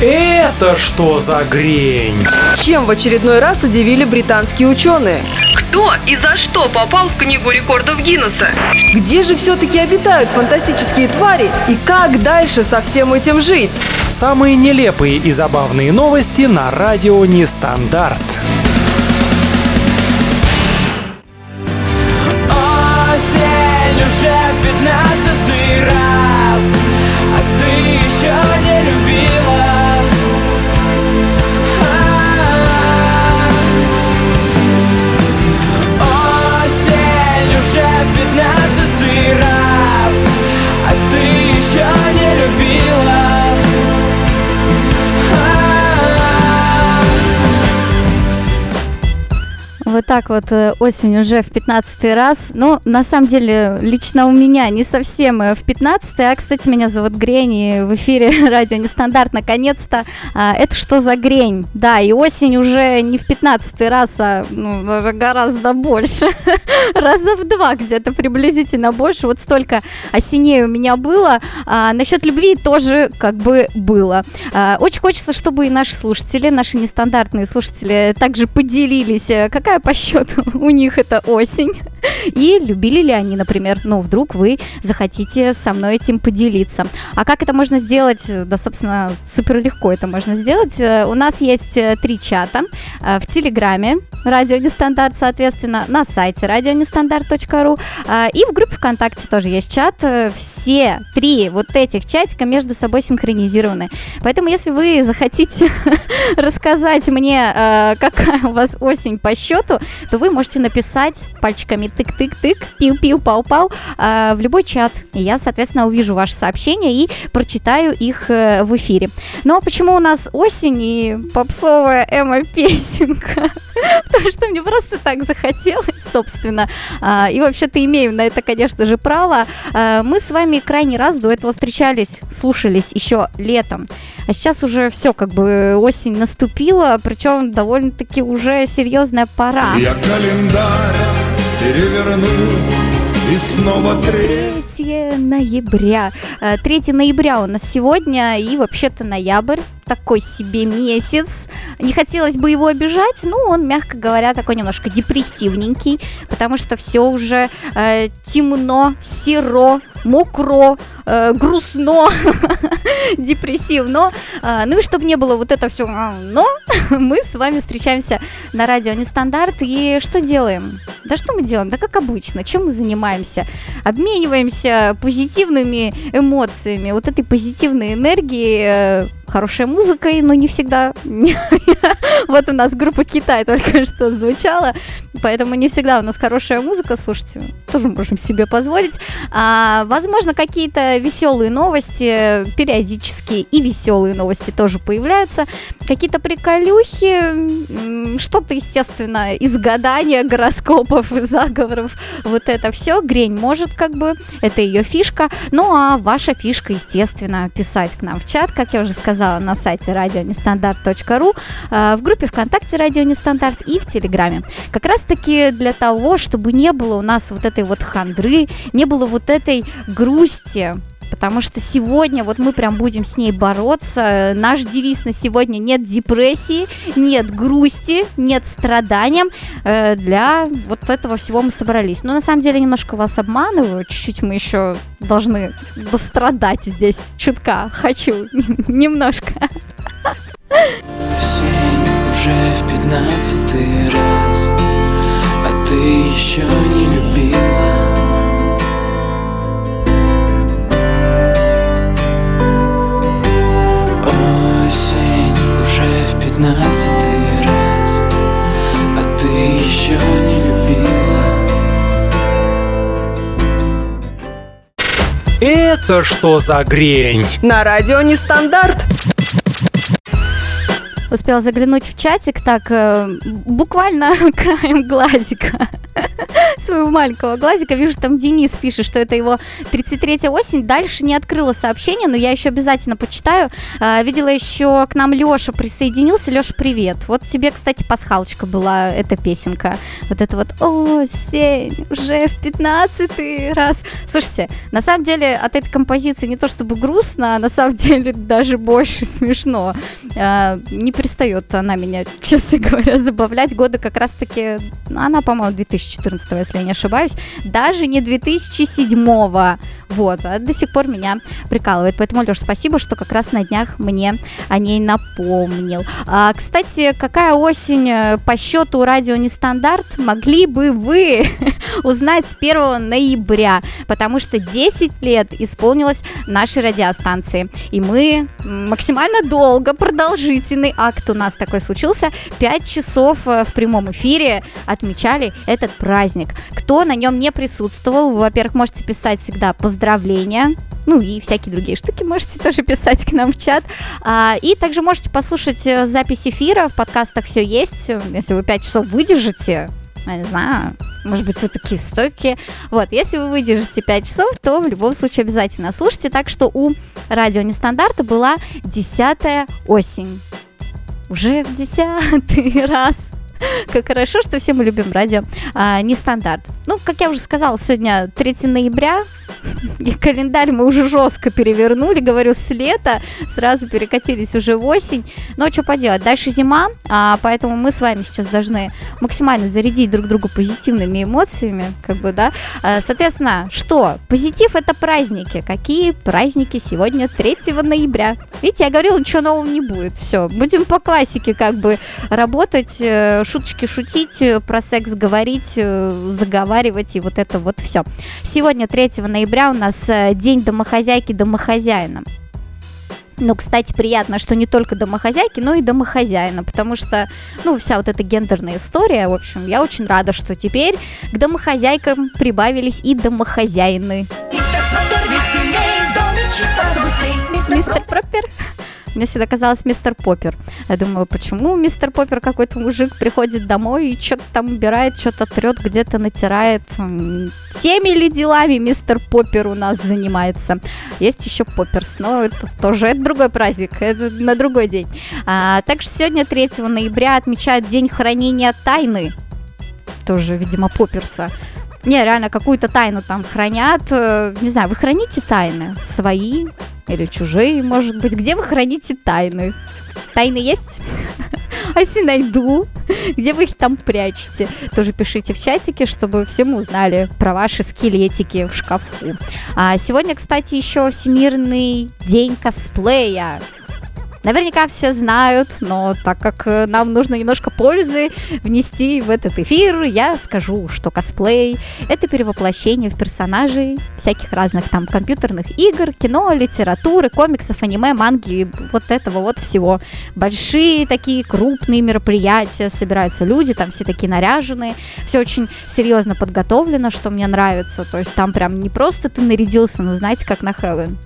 Это что за грень? Чем в очередной раз удивили британские ученые? Кто и за что попал в Книгу рекордов Гиннесса? Где же все-таки обитают фантастические твари и как дальше со всем этим жить? Самые нелепые и забавные новости на радио Нестандарт. Так вот э, осень уже в 15 раз. Ну, на самом деле, лично у меня не совсем э, в 15 А, кстати, меня зовут Грень, и в эфире радио Нестандарт, наконец-то. А, Это что за грень? Да, и осень уже не в 15 раз, а ну, гораздо больше. Раза в два где-то приблизительно больше. Вот столько осеней у меня было. А насчет любви тоже как бы было. А, Очень хочется, чтобы и наши слушатели, наши нестандартные слушатели также поделились, э, какая по счету у них это осень. И любили ли они, например, ну, вдруг вы захотите со мной этим поделиться. А как это можно сделать? Да, собственно, супер легко это можно сделать. Э, У нас есть э, три чата. Э, В Телеграме Радио Нестандарт, соответственно, на сайте радионестандарт.ру и в группе ВКонтакте тоже есть чат. Все три вот этих чатика между собой синхронизированы. Поэтому, если вы захотите рассказать мне, какая у вас осень по счету, то вы можете написать пальчиками тык-тык-тык, пиу-пиу-пау-пау э, в любой чат. И я, соответственно, увижу ваши сообщения и прочитаю их э, в эфире. Ну а почему у нас осень и попсовая эмо-песенка? Потому что мне просто так захотелось, собственно. А, И вообще-то имею на это, конечно же, право. А, Мы с вами крайний раз до этого встречались, слушались еще летом. А сейчас уже все, как бы осень наступила, причем довольно-таки уже серьезная пора. Я календарь переверну и снова три. 3 ноября. Э, 3 ноября у нас сегодня, и вообще-то ноябрь такой себе месяц. Не хотелось бы его обижать, но он, мягко говоря, такой немножко депрессивненький, потому что все уже э, темно, серо, мокро, э, грустно, депрессивно. А, ну и чтобы не было вот это все но, мы с вами встречаемся на радио Нестандарт. И что делаем? Да что мы делаем? Да как обычно. Чем мы занимаемся? Обмениваемся позитивными эмоциями, вот этой позитивной энергией, э, хорошей музыкой, но не всегда. Вот у нас группа Китай только что звучала, поэтому не всегда у нас хорошая музыка, слушайте, тоже можем себе позволить. А, возможно, какие-то веселые новости, периодически и веселые новости тоже появляются, какие-то приколюхи, что-то, естественно, из гадания, гороскопов и заговоров, вот это все, Грень может как бы, это ее фишка, ну а ваша фишка, естественно, писать к нам в чат, как я уже сказала, на сайте радионестандарт.ру, а, в группе ВКонтакте Радио Нестандарт и в Телеграме. Как раз таки для того, чтобы не было у нас вот этой вот хандры, не было вот этой грусти, Потому что сегодня вот мы прям будем с ней бороться. Наш девиз на сегодня нет депрессии, нет грусти, нет страданий. Э, Для вот этого всего мы собрались. Но на самом деле немножко вас обманываю. Чуть-чуть мы еще должны дострадать здесь. Чутка. Хочу. Немножко. Уже в пятнадцатый раз А ты еще не любила пятнадцатый раз А ты еще не любила Это что за грень? На радио Нестандарт. Успела заглянуть в чатик так э, буквально краем глазика. своего маленького глазика. Вижу, там Денис пишет, что это его 33-я осень. Дальше не открыла сообщение, но я еще обязательно почитаю. А, видела еще к нам Леша присоединился. Леша, привет. Вот тебе, кстати, пасхалочка была эта песенка. Вот это вот осень уже в 15 раз. Слушайте, на самом деле от этой композиции не то чтобы грустно, а на самом деле даже больше смешно. А, не перестает она меня, честно говоря, забавлять. Года как раз-таки, она, по-моему, 2014, если я не ошибаюсь, даже не 2007. Вот, а до сих пор меня прикалывает. Поэтому, Леш, спасибо, что как раз на днях мне о ней напомнил. А, кстати, какая осень э, по счету радио нестандарт могли бы вы узнать с 1 ноября, потому что 10 лет исполнилось нашей радиостанции. И мы максимально долго, продолжительный акт у нас такой случился. 5 часов э, в прямом эфире отмечали этот праздник. Кто на нем не присутствовал, вы, во-первых, можете писать всегда поздравления, ну и всякие другие штуки можете тоже писать к нам в чат. А, и также можете послушать э, запись эфира, в подкастах все есть. Если вы 5 часов выдержите, я не знаю, может быть, вы такие стойкие. Вот, если вы выдержите 5 часов, то в любом случае обязательно слушайте. Так что у радио нестандарта была 10 осень. Уже в десятый раз. Как хорошо, что все мы любим радио а, нестандарт. Ну, как я уже сказала, сегодня 3 ноября, и календарь мы уже жестко перевернули, говорю, с лета сразу перекатились уже в осень. Но что поделать, дальше зима, а, поэтому мы с вами сейчас должны максимально зарядить друг друга позитивными эмоциями, как бы, да. А, соответственно, что? Позитив это праздники. Какие праздники сегодня 3 ноября? Видите, я говорила, ничего нового не будет. Все, будем по классике как бы работать, э, шуточки шутить, э, про секс говорить, э, заговаривать и вот это вот все. Сегодня 3 ноября у нас э, день домохозяйки домохозяина. Ну, кстати, приятно, что не только домохозяйки, но и домохозяина, потому что, ну, вся вот эта гендерная история, в общем, я очень рада, что теперь к домохозяйкам прибавились и домохозяины. Мистер Пропер? Мне всегда казалось мистер Поппер. Я думаю, почему мистер Поппер какой-то мужик приходит домой и что-то там убирает, что-то трет, где-то натирает. Теми ли делами мистер Поппер у нас занимается? Есть еще Попперс, но это тоже это другой праздник, это на другой день. А, также сегодня, 3 ноября, отмечают День хранения тайны. Тоже, видимо, Попперса. Не, реально, какую-то тайну там хранят. Э, не знаю, вы храните тайны? Свои или чужие, может быть? Где вы храните тайны? Тайны есть? А если найду, где вы их там прячете? Тоже пишите в чатике, чтобы все мы узнали про ваши скелетики в шкафу. А сегодня, кстати, еще Всемирный день косплея. Наверняка все знают, но так как э, нам нужно немножко пользы внести в этот эфир, я скажу, что косплей — это перевоплощение в персонажей всяких разных там компьютерных игр, кино, литературы, комиксов, аниме, манги, вот этого вот всего. Большие такие крупные мероприятия, собираются люди, там все такие наряженные, все очень серьезно подготовлено, что мне нравится, то есть там прям не просто ты нарядился, но знаете, как на Хэллоуин.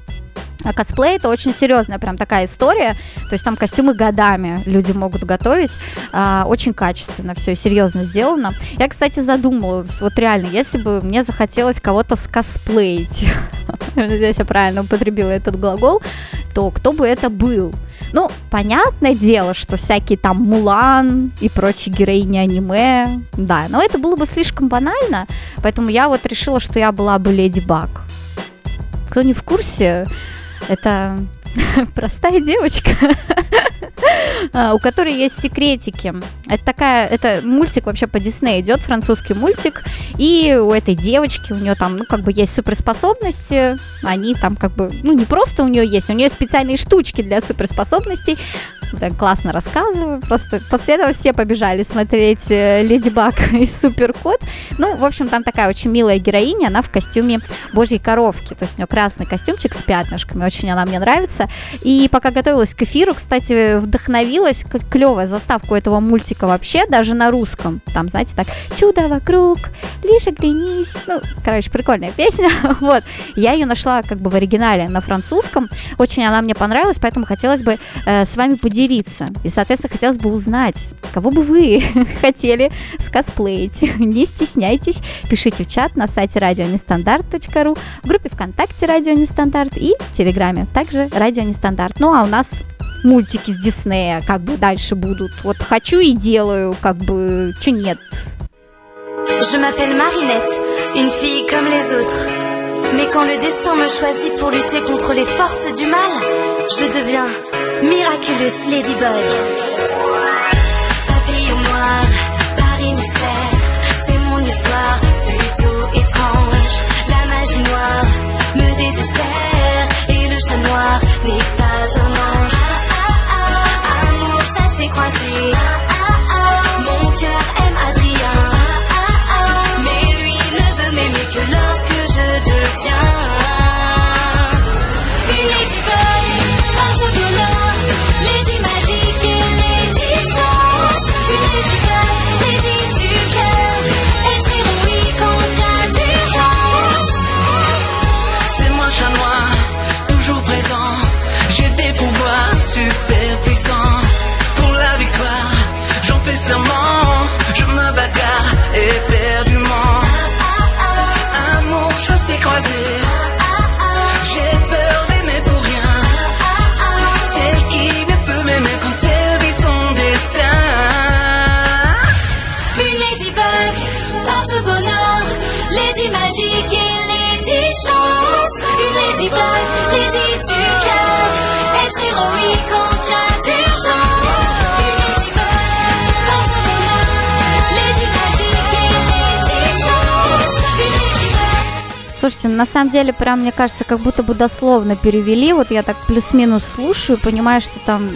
А косплей это очень серьезная прям такая история. То есть там костюмы годами люди могут готовить. А, очень качественно все, серьезно сделано. Я, кстати, задумалась, вот реально, если бы мне захотелось кого-то скосплеить, надеюсь, я правильно употребила этот глагол, то кто бы это был? Ну, понятное дело, что всякие там Мулан и прочие героини аниме, да, но это было бы слишком банально, поэтому я вот решила, что я была бы Леди Баг. Кто не в курсе, это простая девочка, у которой есть секретики. Это такая, это мультик вообще по Диснею идет, французский мультик, и у этой девочки, у нее там, ну, как бы есть суперспособности, они там как бы, ну, не просто у нее есть, у нее специальные штучки для суперспособностей, так классно рассказываю, просто после этого все побежали смотреть э, Леди Баг и Супер Кот. Ну, в общем, там такая очень милая героиня, она в костюме божьей коровки, то есть у нее красный костюмчик с пятнышками, очень она мне нравится. И пока готовилась к эфиру, кстати, вдохновилась, как клевая заставку этого мультика вообще, даже на русском. Там, знаете, так, чудо вокруг, лишь оглянись. Ну, короче, прикольная песня. вот. Я ее нашла как бы в оригинале на французском. Очень она мне понравилась, поэтому хотелось бы э, с вами поделиться. И, соответственно, хотелось бы узнать, кого бы вы хотели скосплеить. Не стесняйтесь, пишите в чат на сайте радионестандарт.ру, в группе ВКонтакте Радио Нестандарт и в Телеграме, также Радио Нестандарт. Ну, а у нас мультики с Диснея как бы дальше будут. Вот хочу и делаю, как бы, что нет. Je m'appelle Marinette, une fille comme les autres. Mais quand le destin me choisit pour lutter contre les forces du mal, je deviens miraculous Ladybug. Papillon noir, Paris mystère, c'est mon histoire plutôt étrange. La magie noire me désespère et le chat noir n'est croisé, croisé. Слушайте, ну, на самом деле, прям, мне кажется, как будто бы дословно перевели. Вот я так плюс-минус слушаю, понимаю, что там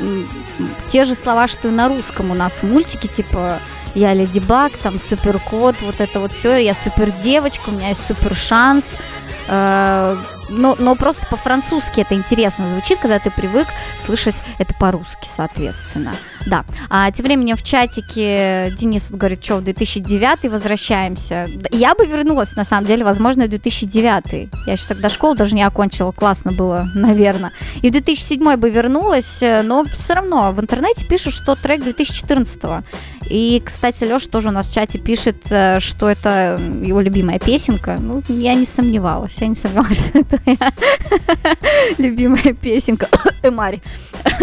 те же слова, что и на русском у нас в мультике, типа я Леди Баг, там супер кот, вот это вот все, я супер девочка, у меня есть супер шанс. Э, но, но просто по-французски это интересно звучит, когда ты привык слышать это по-русски, соответственно. Да. А тем временем в чатике Денис вот говорит, что в 2009 возвращаемся. Я бы вернулась, на самом деле, возможно, в 2009. Я еще тогда школу даже не окончила, классно было, наверное. И в 2007 бы вернулась, э, но все равно в интернете пишут, что трек 2014 И, кстати, Леша тоже у нас в чате пишет, э, что это его любимая песенка. Ну, я не сомневалась, я не сомневалась, что это моя любимая песенка. Эмарь.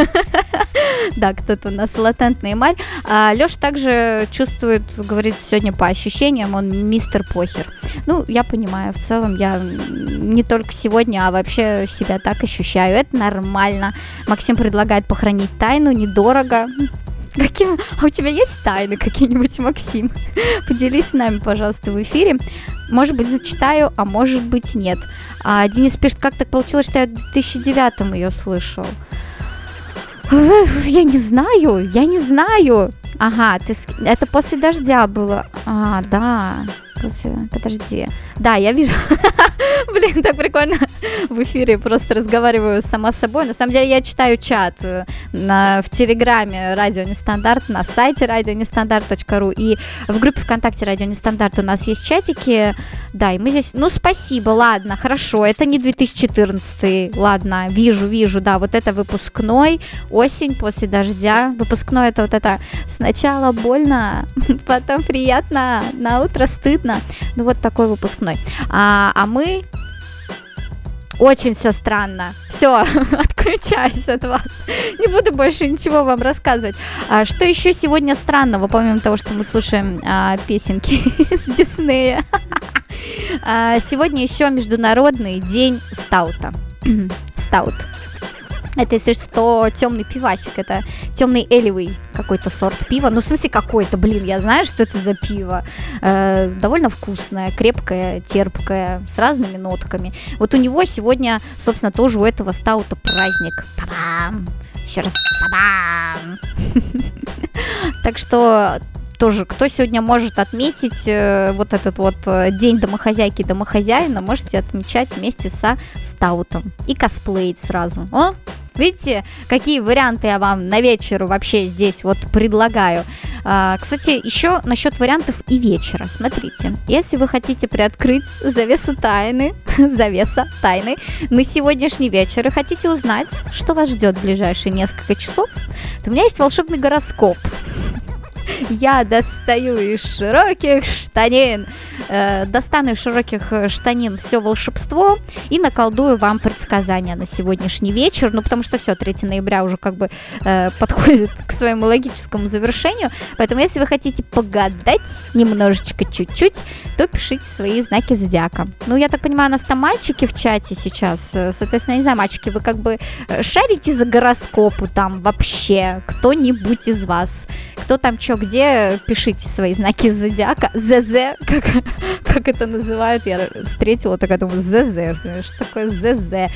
Да, кто-то у нас латентный эмаль. А Леша также чувствует, говорит сегодня по ощущениям, он мистер похер. Ну, я понимаю, в целом я не только сегодня, а вообще себя так ощущаю. Это нормально. Максим предлагает похоронить тайну, недорого. Каким... А у тебя есть тайны какие-нибудь, Максим? Поделись с нами, пожалуйста, в эфире. Может быть, зачитаю, а может быть, нет. А Денис пишет, как так получилось, что я в 2009 ее слышал? Я не знаю, я не знаю. Ага, ты, это после дождя было. А, да. После... Подожди. Да, я вижу. Блин, так прикольно. В эфире просто разговариваю сама с собой. На самом деле я читаю чат э, на, в Телеграме Радио Нестандарт, на сайте радионестандарт.ру и в группе ВКонтакте Радио Нестандарт у нас есть чатики. Да, и мы здесь... Ну, спасибо, ладно, хорошо. Это не 2014, ладно, вижу, вижу, да, вот это выпускной, осень после дождя. Выпускной это вот это сначала больно, потом приятно, на утро стыдно. Ну, вот такой выпускной. А, а мы очень все странно. Все, отключаюсь от вас. Не буду больше ничего вам рассказывать. А, что еще сегодня странного, помимо того, что мы слушаем а, песенки с Диснея? А, сегодня еще Международный день стаута. Стаут. Это, если что, темный пивасик. Это темный элевый какой-то сорт пива. Ну, в смысле, какой-то, блин, я знаю, что это за пиво. Э, довольно вкусное, крепкое, терпкое, с разными нотками. Вот у него сегодня, собственно, тоже у этого стаута праздник. Па-бам! Еще раз па-бам! Так что тоже, кто сегодня может отметить э, вот этот вот э, день домохозяйки и домохозяина, можете отмечать вместе со стаутом и косплеить сразу. О, видите, какие варианты я вам на вечер вообще здесь вот предлагаю. А, кстати, еще насчет вариантов и вечера. Смотрите, если вы хотите приоткрыть завесу тайны, завеса тайны на сегодняшний вечер и хотите узнать, что вас ждет в ближайшие несколько часов, то у меня есть волшебный гороскоп. Я достаю из широких штанин, э, достану из широких э, штанин все волшебство и наколдую вам предсказания на сегодняшний вечер. Ну, потому что все, 3 ноября уже как бы э, подходит к своему логическому завершению. Поэтому, если вы хотите погадать немножечко, чуть-чуть, то пишите свои знаки зодиака. Ну, я так понимаю, у нас там мальчики в чате сейчас. э, Соответственно, не знаю, мальчики, вы как бы шарите за гороскопу там вообще? Кто-нибудь из вас? Кто там что где, пишите свои знаки зодиака. ЗЗ, как, как это называют, я встретила, такая думаю, ЗЗ, что такое ЗЗ?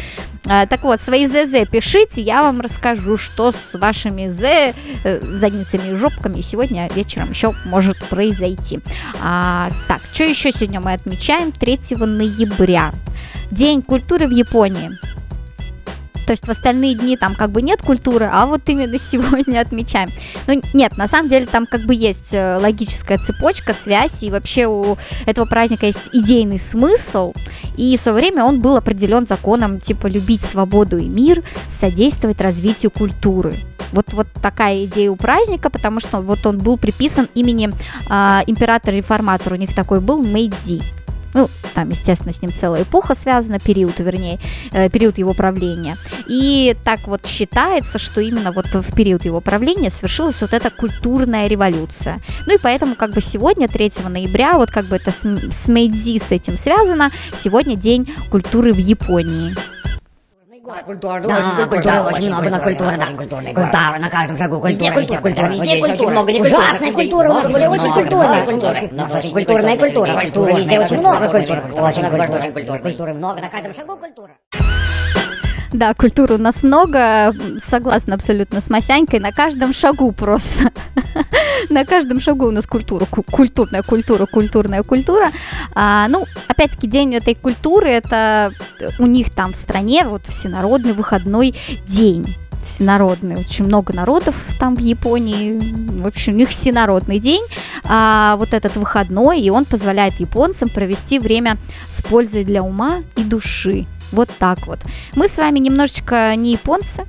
А, так вот, свои ЗЗ пишите, я вам расскажу, что с вашими З, э, задницами и жопками сегодня вечером еще может произойти. А, так, что еще сегодня мы отмечаем? 3 ноября. День культуры в Японии. То есть в остальные дни там как бы нет культуры, а вот именно сегодня отмечаем. Ну нет, на самом деле там как бы есть э, логическая цепочка, связь, и вообще у этого праздника есть идейный смысл, и в свое время он был определен законом типа любить свободу и мир, содействовать развитию культуры. Вот, вот такая идея у праздника, потому что вот он был приписан имени а, императора-реформатора, у них такой был Мэйдзи. Ну, там, естественно, с ним целая эпоха связана, период, вернее, э, период его правления. И так вот считается, что именно вот в период его правления совершилась вот эта культурная революция. Ну и поэтому как бы сегодня, 3 ноября, вот как бы это с, с Мэйдзи с этим связано, сегодня день культуры в Японии. Культура, да, культура, очень много на культуре, да. Культура, на каждом шагу культура. Везде культура, везде очень много Ужасная культура, у нас были очень культурная культура. Культурная культура. Культуры везде очень много культуры. Очень культура. Культуры много, на каждом шагу культура. Да, культуры у нас много, согласна абсолютно с Масянькой, на каждом шагу просто. На каждом шагу у нас культура, ку- культурная культура, культурная культура. А, ну, опять-таки, день этой культуры, это у них там в стране вот всенародный выходной день всенародный, очень много народов там в Японии, в общем, у них всенародный день, а, вот этот выходной, и он позволяет японцам провести время с пользой для ума и души. Вот так вот. Мы с вами немножечко не японцы,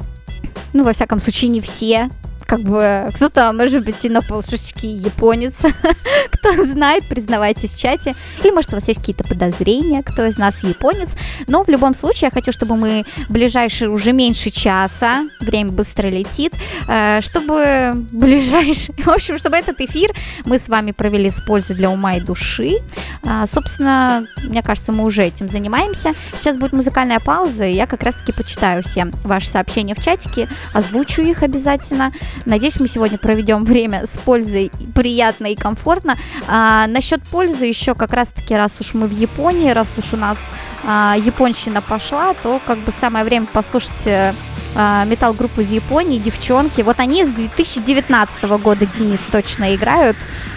ну, во всяком случае, не все. Как бы кто-то, может быть, и на полшишечки японец. кто знает, признавайтесь в чате. Или, может, у вас есть какие-то подозрения, кто из нас японец. Но в любом случае, я хочу, чтобы мы ближайшие уже меньше часа, время быстро летит, э, чтобы ближайший, в общем, чтобы этот эфир мы с вами провели с пользой для ума и души. А, Собственно, мне кажется, мы уже этим занимаемся. Сейчас будет музыкальная пауза, и я как раз-таки почитаю все ваши сообщения в чатике, озвучу их обязательно. Надеюсь, мы сегодня проведем время с пользой приятно и комфортно. А, насчет пользы еще как раз-таки, раз уж мы в Японии, раз уж у нас а, японщина пошла, то как бы самое время послушать э, а, металл-группу из Японии, девчонки. Вот они с 2019 года, Денис, точно играют.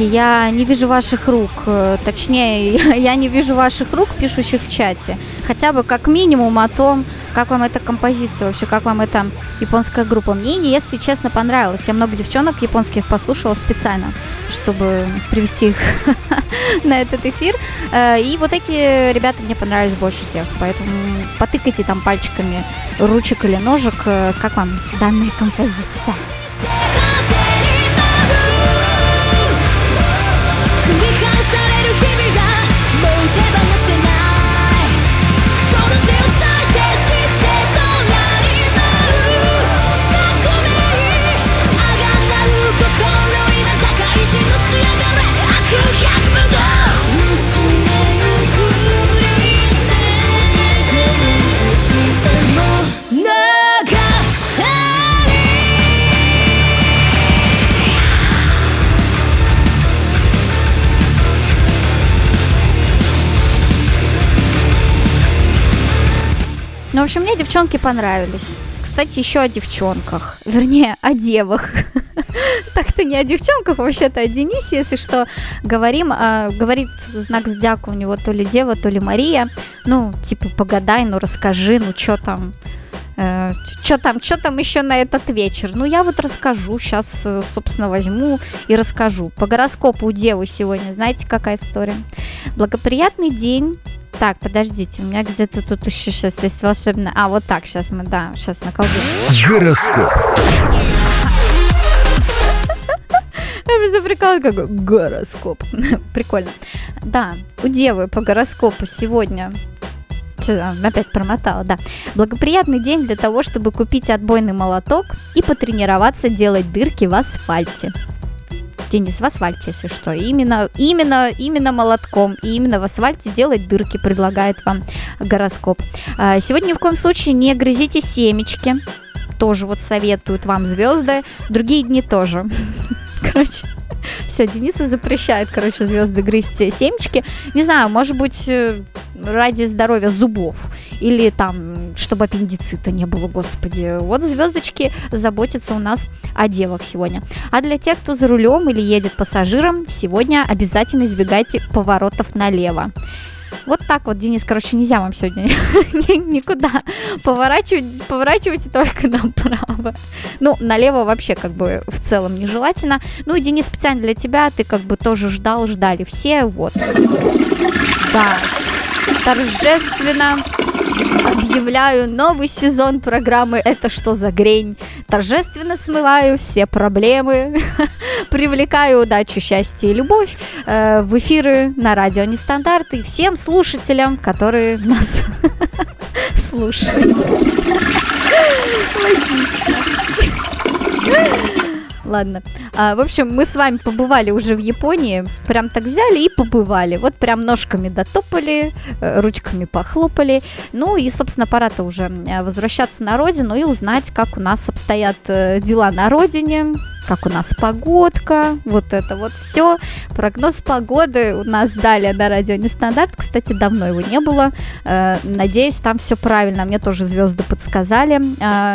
Олимпийский, я не вижу ваших рук, э, точнее, я не вижу ваших рук, пишущих в чате. Хотя бы как минимум о том, как вам эта композиция вообще, как вам эта японская группа. Мне, если честно, понравилось. Я много девчонок японских послушала специально, чтобы привести их на этот эфир. Э, И вот эти ребята мне понравились больше всех. Поэтому потыкайте там пальчиками ручек или ножек, э, как вам данная композиция. Девчонки понравились. Кстати, еще о девчонках. Вернее, о девах. Так-то не о девчонках, вообще-то о Денисе, если что. Говорим, а, говорит знак зодиака у него то ли дева, то ли Мария. Ну, типа, погадай, ну расскажи, ну что там, что там, что там еще на этот вечер? Ну, я вот расскажу, сейчас, собственно, возьму и расскажу. По гороскопу у Девы сегодня, знаете, какая история? Благоприятный день. Так, подождите, у меня где-то тут еще сейчас есть волшебная... А, вот так, сейчас мы, да, сейчас наколдуем. Гороскоп. Я просто прикол какой гороскоп. Прикольно. Да, у Девы по гороскопу сегодня опять промотала, да. Благоприятный день для того, чтобы купить отбойный молоток и потренироваться делать дырки в асфальте. Денис, в асфальте, если что. Именно, именно, именно молотком и именно в асфальте делать дырки предлагает вам гороскоп. А, Сегодня ни в коем случае не грызите семечки. Тоже вот советуют вам звезды. Другие дни тоже. Короче, все, Дениса запрещает, короче, звезды грызть семечки. Не знаю, может быть, э, ради здоровья зубов. Или там, чтобы аппендицита не было, господи. Вот звездочки заботятся у нас о девах сегодня. А для тех, кто за рулем или едет пассажиром, сегодня обязательно избегайте поворотов налево. Вот так вот, Денис, короче, нельзя вам сегодня ни- никуда поворачивать, поворачивайте только направо. Ну, налево вообще как бы в целом нежелательно. Ну и, Денис, специально для тебя, ты как бы тоже ждал, ждали все, вот. Да, торжественно объявляю новый сезон программы «Это что за грень?» Торжественно смываю все проблемы, привлекаю удачу, счастье и любовь э, в эфиры на радио Нестандарт и всем слушателям, которые нас слушают. Логично. Ладно. А, в общем, мы с вами побывали уже в Японии. Прям так взяли и побывали. Вот прям ножками дотопали, э, ручками похлопали. Ну и, собственно, пора-то уже э, возвращаться на родину и узнать, как у нас обстоят э, дела на родине, как у нас погодка, вот это вот все. Прогноз погоды у нас дали на радио Нестандарт. Кстати, давно его не было. Надеюсь, там все правильно. Мне тоже звезды подсказали,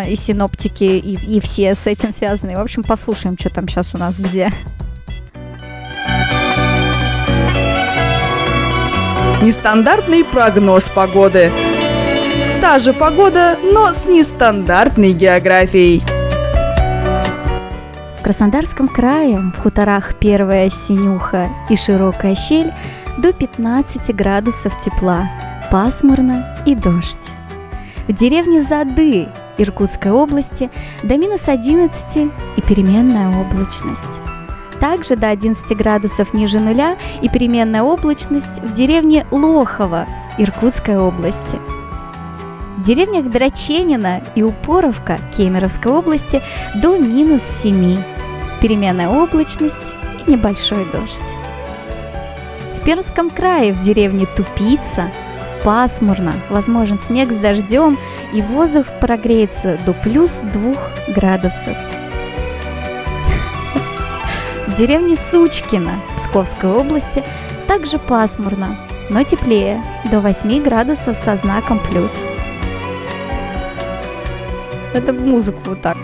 и синоптики, и, и все с этим связанные. В общем, послушаем, что там сейчас у нас где. Нестандартный прогноз погоды. Та же погода, но с нестандартной географией. В Краснодарском крае, в хуторах Первая Синюха и Широкая Щель до 15 градусов тепла, пасмурно и дождь. В деревне Зады Иркутской области до минус 11 и переменная облачность. Также до 11 градусов ниже нуля и переменная облачность в деревне Лохово Иркутской области. В деревнях Драченина и Упоровка Кемеровской области до минус 7. Переменная облачность и небольшой дождь. В Пермском крае в деревне Тупица пасмурно, возможен снег с дождем и воздух прогреется до плюс 2 градусов. В деревне Сучкино Псковской области также пасмурно, но теплее, до 8 градусов со знаком плюс. Это в музыку вот так.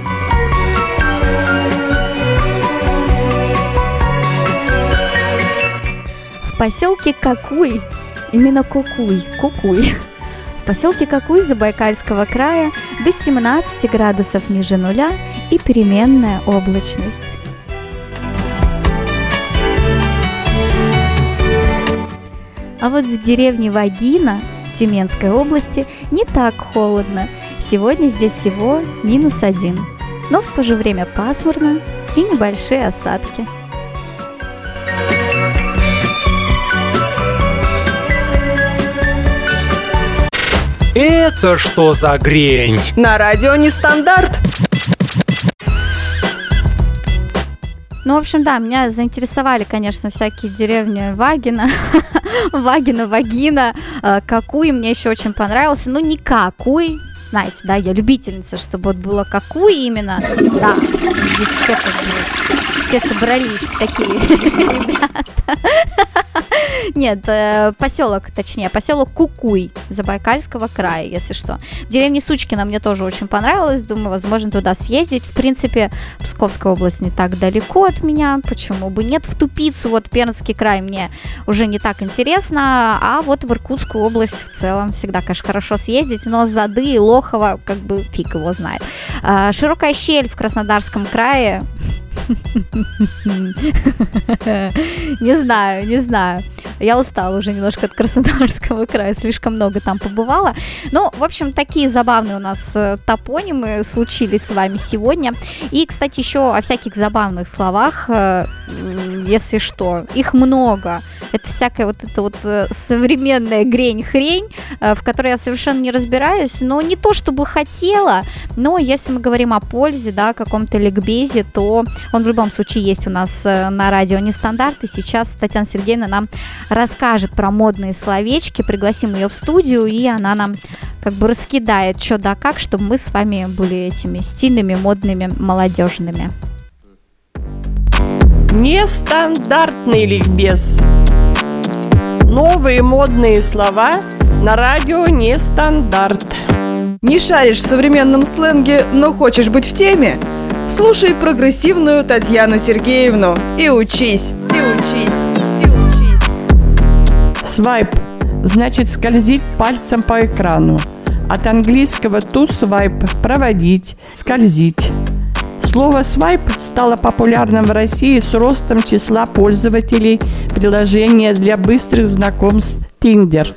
поселке Какуй, именно Кукуй, Кукуй, в поселке Какуй Забайкальского края до 17 градусов ниже нуля и переменная облачность. А вот в деревне Вагина Тюменской области не так холодно. Сегодня здесь всего минус один. Но в то же время пасмурно и небольшие осадки. Это что за грень? На радио нестандарт. Ну, в общем, да, меня заинтересовали, конечно, всякие деревни Вагина, Вагина, Вагина, э, Какуй, мне еще очень понравился, ну, не Какуй, знаете, да, я любительница, чтобы вот было Какуй именно, да, здесь все как бы все собрались такие ребята. Нет, э, поселок, точнее, поселок Кукуй Забайкальского края, если что. В деревне Сучкина мне тоже очень понравилось, думаю, возможно, туда съездить. В принципе, Псковская область не так далеко от меня, почему бы нет. В Тупицу, вот Пермский край мне уже не так интересно, а вот в Иркутскую область в целом всегда, конечно, хорошо съездить, но Зады и Лохова, как бы фиг его знает. А, широкая щель в Краснодарском крае, не знаю, не знаю. Я устала уже немножко от Краснодарского края, слишком много там побывала. Ну, в общем, такие забавные у нас э, топонимы случились с вами сегодня. И, кстати, еще о всяких забавных словах, э, если что, их много. Это всякая вот эта вот э, современная грень-хрень, в которой я совершенно не разбираюсь, но не то чтобы хотела, но если мы говорим о пользе, да, каком-то ликбезе, то он в любом случае есть у нас на радио Нестандарт, и сейчас Татьяна Сергеевна нам расскажет про модные словечки, пригласим ее в студию, и она нам как бы раскидает что да как, чтобы мы с вами были этими стильными, модными, молодежными. Нестандартный ликбез. Новые модные слова на радио Нестандарт. Не шаришь в современном сленге, но хочешь быть в теме? Слушай прогрессивную Татьяну Сергеевну и учись, и учись. Свайп значит скользить пальцем по экрану. От английского to swipe – проводить, скользить. Слово «свайп» стало популярным в России с ростом числа пользователей приложения для быстрых знакомств Tinder.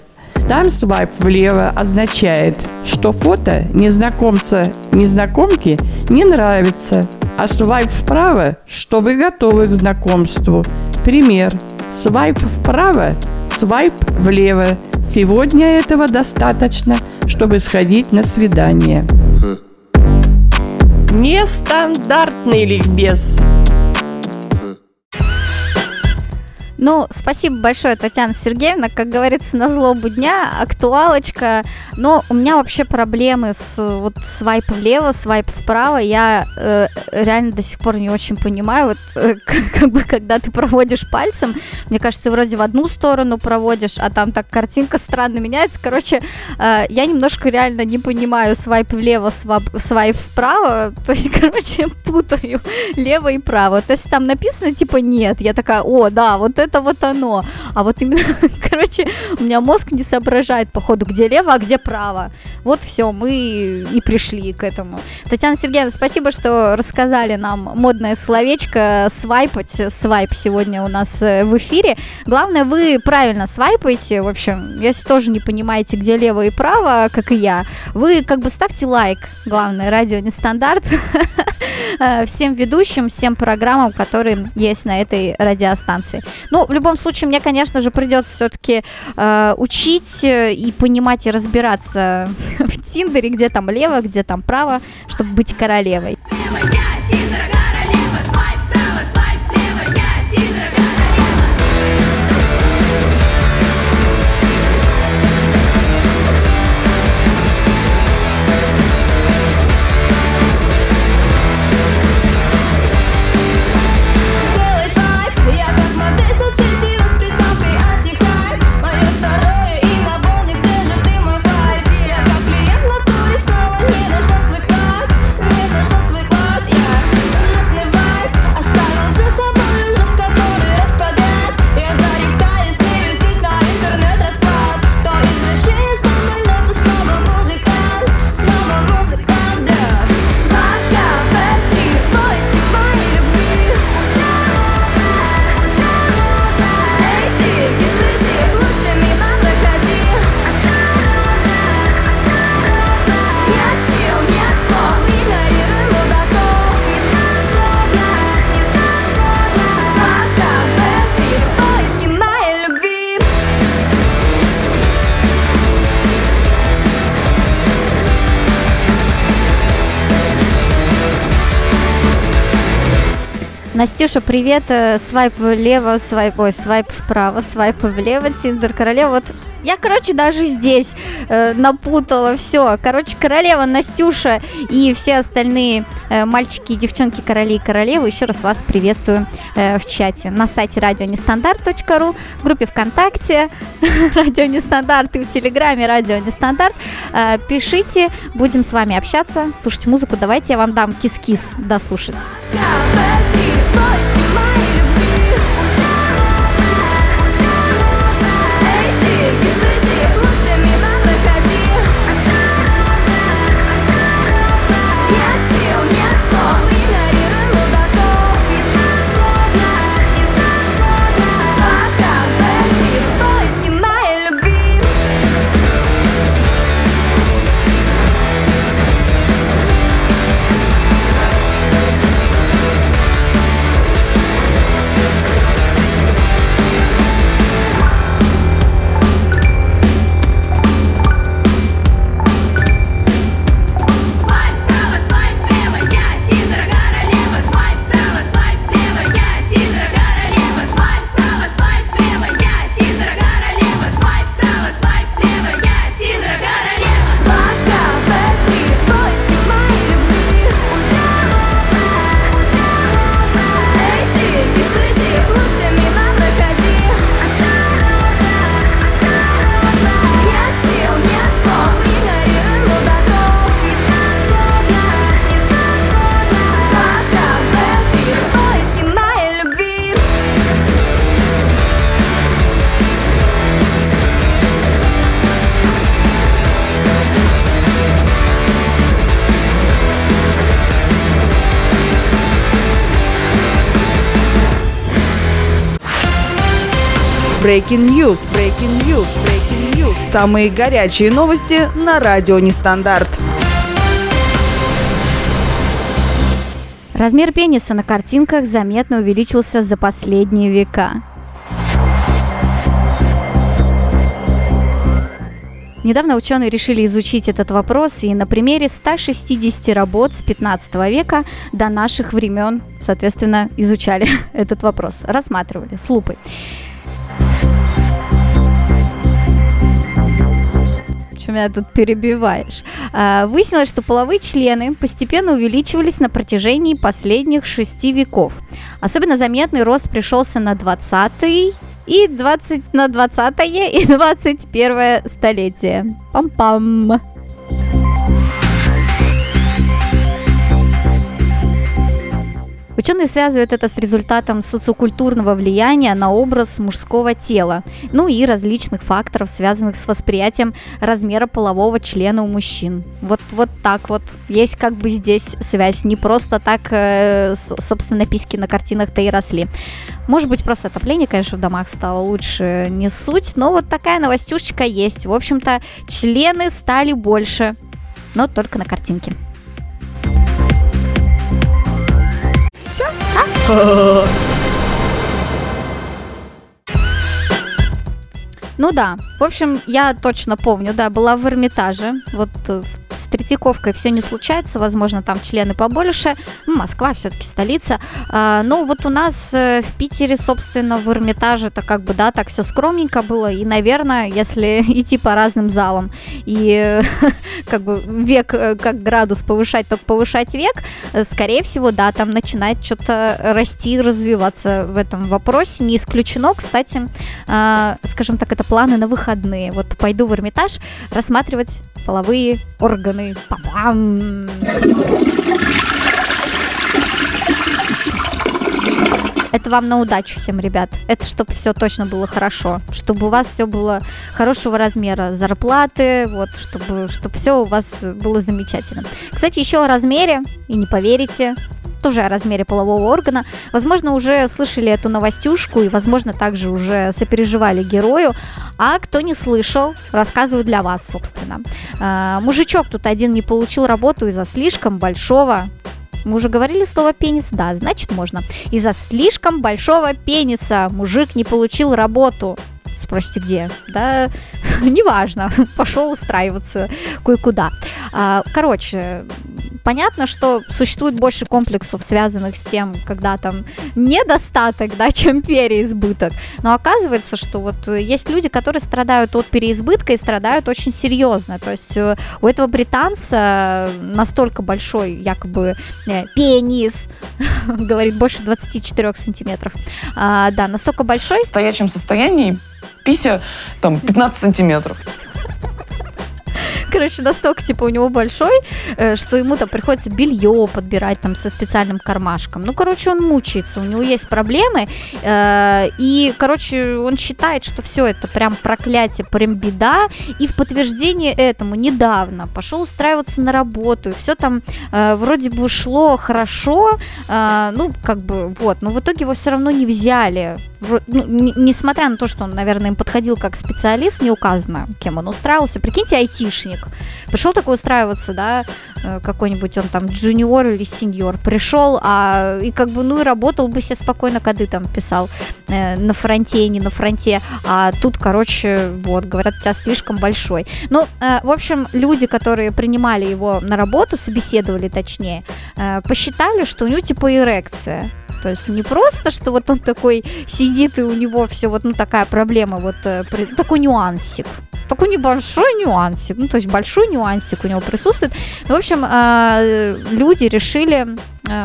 Там свайп влево означает, что фото незнакомца-незнакомки не нравится, а свайп вправо, что вы готовы к знакомству. Пример. Свайп вправо свайп влево. Сегодня этого достаточно, чтобы сходить на свидание. Нестандартный ликбез. Ну, спасибо большое, Татьяна Сергеевна. Как говорится, на злобу дня, актуалочка. Но у меня вообще проблемы с вот свайп влево, свайп вправо. Я э, реально до сих пор не очень понимаю. Вот э, как бы когда ты проводишь пальцем, мне кажется, вроде в одну сторону проводишь, а там так картинка странно меняется. Короче, э, я немножко реально не понимаю свайп влево, свайп вправо. То есть, короче, путаю лево и право. То есть там написано типа нет. Я такая, о, да, вот это это вот оно. А вот именно, короче, у меня мозг не соображает, походу, где лево, а где право. Вот все, мы и пришли к этому. Татьяна Сергеевна, спасибо, что рассказали нам модное словечко свайпать. Свайп сегодня у нас э, в эфире. Главное, вы правильно свайпаете. В общем, если тоже не понимаете, где лево и право, как и я, вы как бы ставьте лайк. Главное, радио нестандарт. Э, всем ведущим, всем программам, которые есть на этой радиостанции. Ну, в любом случае, мне, конечно же, придется все-таки э, учить э, и понимать и разбираться в Тиндере, где там лево, где там право, чтобы быть королевой. Настюша, привет. Э, Свайп влево, свайп, ой, свайп вправо, свайп влево, Тиндер королева. Вот я, короче, даже здесь э, напутала все. Короче, королева Настюша и все остальные э, мальчики и девчонки, короли и королевы, еще раз вас приветствую э, в чате на сайте радионестандарт.ру, в группе ВКонтакте Радио Нестандарт и в Телеграме Радио Нестандарт. Э, пишите, будем с вами общаться, слушать музыку. Давайте я вам дам кис-кис дослушать. Breaking News. Breaking News. Breaking News. Самые горячие новости на радио Нестандарт. Размер пениса на картинках заметно увеличился за последние века. Недавно ученые решили изучить этот вопрос и на примере 160 работ с 15 века до наших времен, соответственно, изучали этот вопрос, рассматривали с лупой. Что меня тут перебиваешь? А, выяснилось, что половые члены постепенно увеличивались на протяжении последних шести веков. Особенно заметный рост пришелся на 20 и 20 на 20 и 21 столетие. Пам-пам. Ученые связывают это с результатом социокультурного влияния на образ мужского тела, ну и различных факторов, связанных с восприятием размера полового члена у мужчин. Вот, вот так вот. Есть как бы здесь связь. Не просто так, э, собственно, письки на картинах-то и росли. Может быть, просто отопление, конечно, в домах стало лучше, не суть, но вот такая новостюшечка есть. В общем-то, члены стали больше, но только на картинке. Ну да, в общем, я точно помню, да, была в Эрмитаже, вот э, с Третьяковкой все не случается, возможно, там члены побольше, ну, Москва все-таки столица, а, ну вот у нас э, в Питере, собственно, в Эрмитаже это как бы, да, так все скромненько было, и, наверное, если идти по разным залам и как бы век, э, как градус повышать, только повышать век, скорее всего, да, там начинает что-то расти, развиваться в этом вопросе, не исключено, кстати, а, скажем так, это планы на выходные. Вот пойду в Эрмитаж рассматривать половые органы. Па-бам! Это вам на удачу всем, ребят. Это чтобы все точно было хорошо. Чтобы у вас все было хорошего размера. Зарплаты, вот, чтобы, чтобы все у вас было замечательно. Кстати, еще о размере, и не поверите, тоже о размере полового органа. Возможно, уже слышали эту новостюшку и, возможно, также уже сопереживали герою. А кто не слышал, рассказываю для вас, собственно. А, мужичок тут один не получил работу из-за слишком большого мы уже говорили слово пенис? Да, значит можно. Из-за слишком большого пениса мужик не получил работу. Спросите, где? Да, неважно. Пошел устраиваться кое-куда. А, короче, понятно, что существует больше комплексов, связанных с тем, когда там недостаток, да, чем переизбыток. Но оказывается, что вот есть люди, которые страдают от переизбытка и страдают очень серьезно. То есть э, у этого британца настолько большой якобы э, пенис, говорит, больше 24 сантиметров. А, да, настолько большой. В стоячем состоянии пися там 15 сантиметров. Короче, настолько, типа, у него большой, э, что ему там приходится белье подбирать там со специальным кармашком. Ну, короче, он мучается, у него есть проблемы. э, И, короче, он считает, что все это прям проклятие, прям беда. И в подтверждение этому недавно пошел устраиваться на работу. И все там э, вроде бы шло хорошо. Ну, как бы, вот. Но в итоге его все равно не взяли. Ну, не- несмотря на то, что он, наверное, им подходил как специалист, не указано, кем он устраивался. Прикиньте, айтишник. Пришел такой устраиваться, да, э, какой-нибудь он там джуниор или сеньор. Пришел, а и как бы, ну и работал бы себе спокойно, коды там писал э, на фронте, не на фронте. А тут, короче, вот, говорят, у тебя слишком большой. Ну, э, в общем, люди, которые принимали его на работу, собеседовали точнее, э, посчитали, что у него типа эрекция. То есть не просто, что вот он такой сидит и у него все вот ну такая проблема, вот э, такой нюансик. Такой небольшой нюансик, ну то есть большой нюансик у него присутствует. В общем, э, люди решили,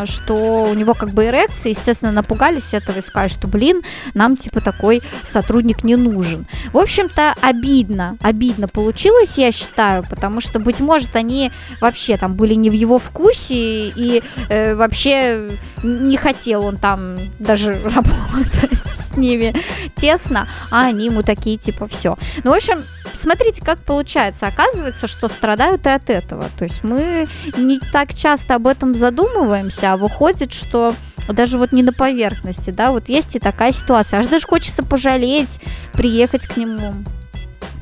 что у него как бы эрекция, естественно, напугались этого и сказали, что, блин, нам типа такой сотрудник не нужен. В общем-то, обидно, обидно получилось, я считаю, потому что, быть может, они вообще там были не в его вкусе и э, вообще не хотел он там даже работать с ними тесно, а они ему такие типа все. Ну, в общем, смотрите, как получается. Оказывается, что страдают и от этого. То есть мы не так часто об этом задумываемся, а выходит, что даже вот не на поверхности, да, вот есть и такая ситуация. Аж даже хочется пожалеть, приехать к нему,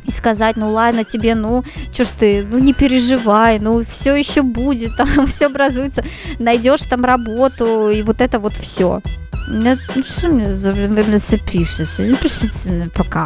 и сказать, ну ладно тебе, ну что ж ты, ну не переживай, ну все еще будет, там все образуется, найдешь там работу и вот это вот все. Ну что мне запишется? Не пишите мне пока.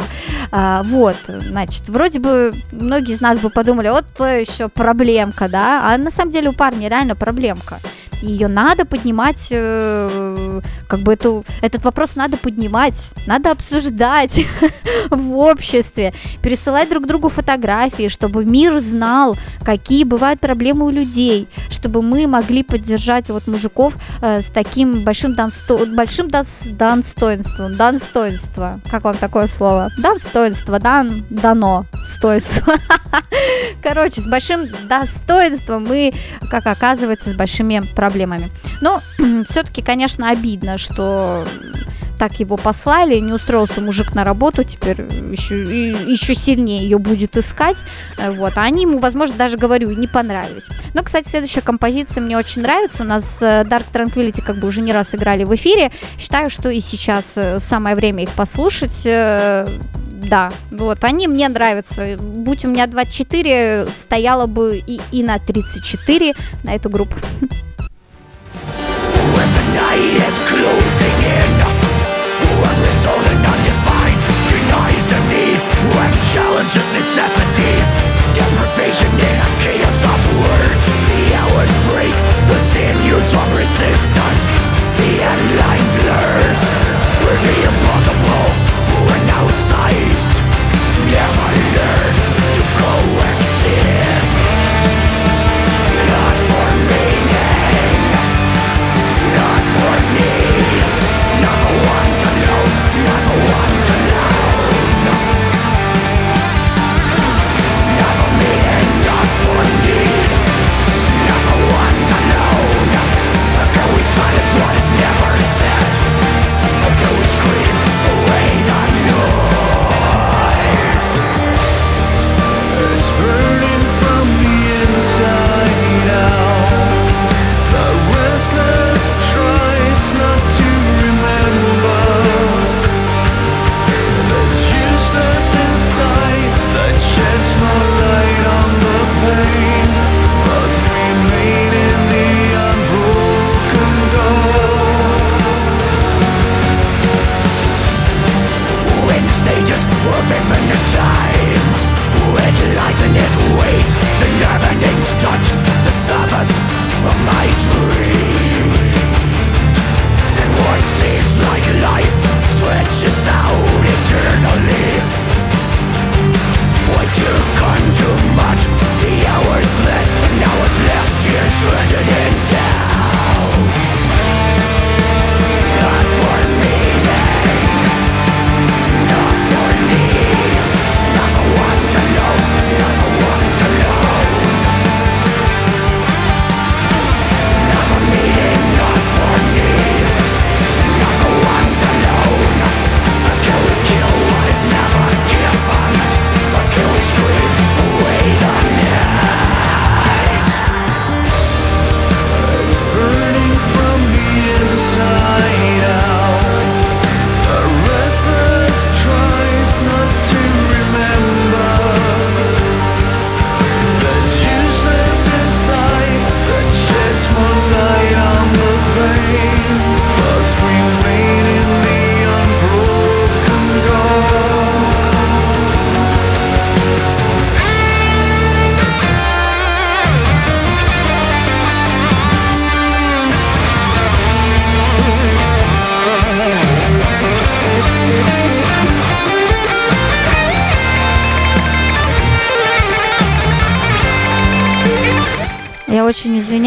А, вот, значит, вроде бы многие из нас бы подумали, вот то еще проблемка, да, а на самом деле у парня реально проблемка. Ее надо поднимать, э, как бы эту, этот вопрос надо поднимать, надо обсуждать в обществе, пересылать друг другу фотографии, чтобы мир знал, какие бывают проблемы у людей, чтобы мы могли поддержать вот мужиков э, с таким большим, дансто- большим дос- достоинством, достоинство, как вам такое слово? Достоинство, дан, дано, стоинство. Короче, с большим достоинством мы, как оказывается, с большими проблемами. Но все-таки, конечно, обидно, что так его послали, не устроился мужик на работу, теперь еще, еще сильнее ее будет искать, Э, вот, а они ему, возможно, даже, говорю, не понравились. Но, кстати, следующая композиция мне очень нравится, у нас э, Dark Tranquility как бы уже не раз играли в эфире, считаю, что и сейчас э, самое время их послушать, да, вот, они мне нравятся, будь у меня 24, стояла бы и, и на 34 на эту группу. night is closing in. Resolved and undefined Denies the need. Necessity. Deprivation in a chaos of words. The hours break. The sinews of resistance. The blurs. With the outsized. Learn canvas for my dreams. And what seems like life stretches out eternally. What took on too much, the hours fled And I was left here stranded in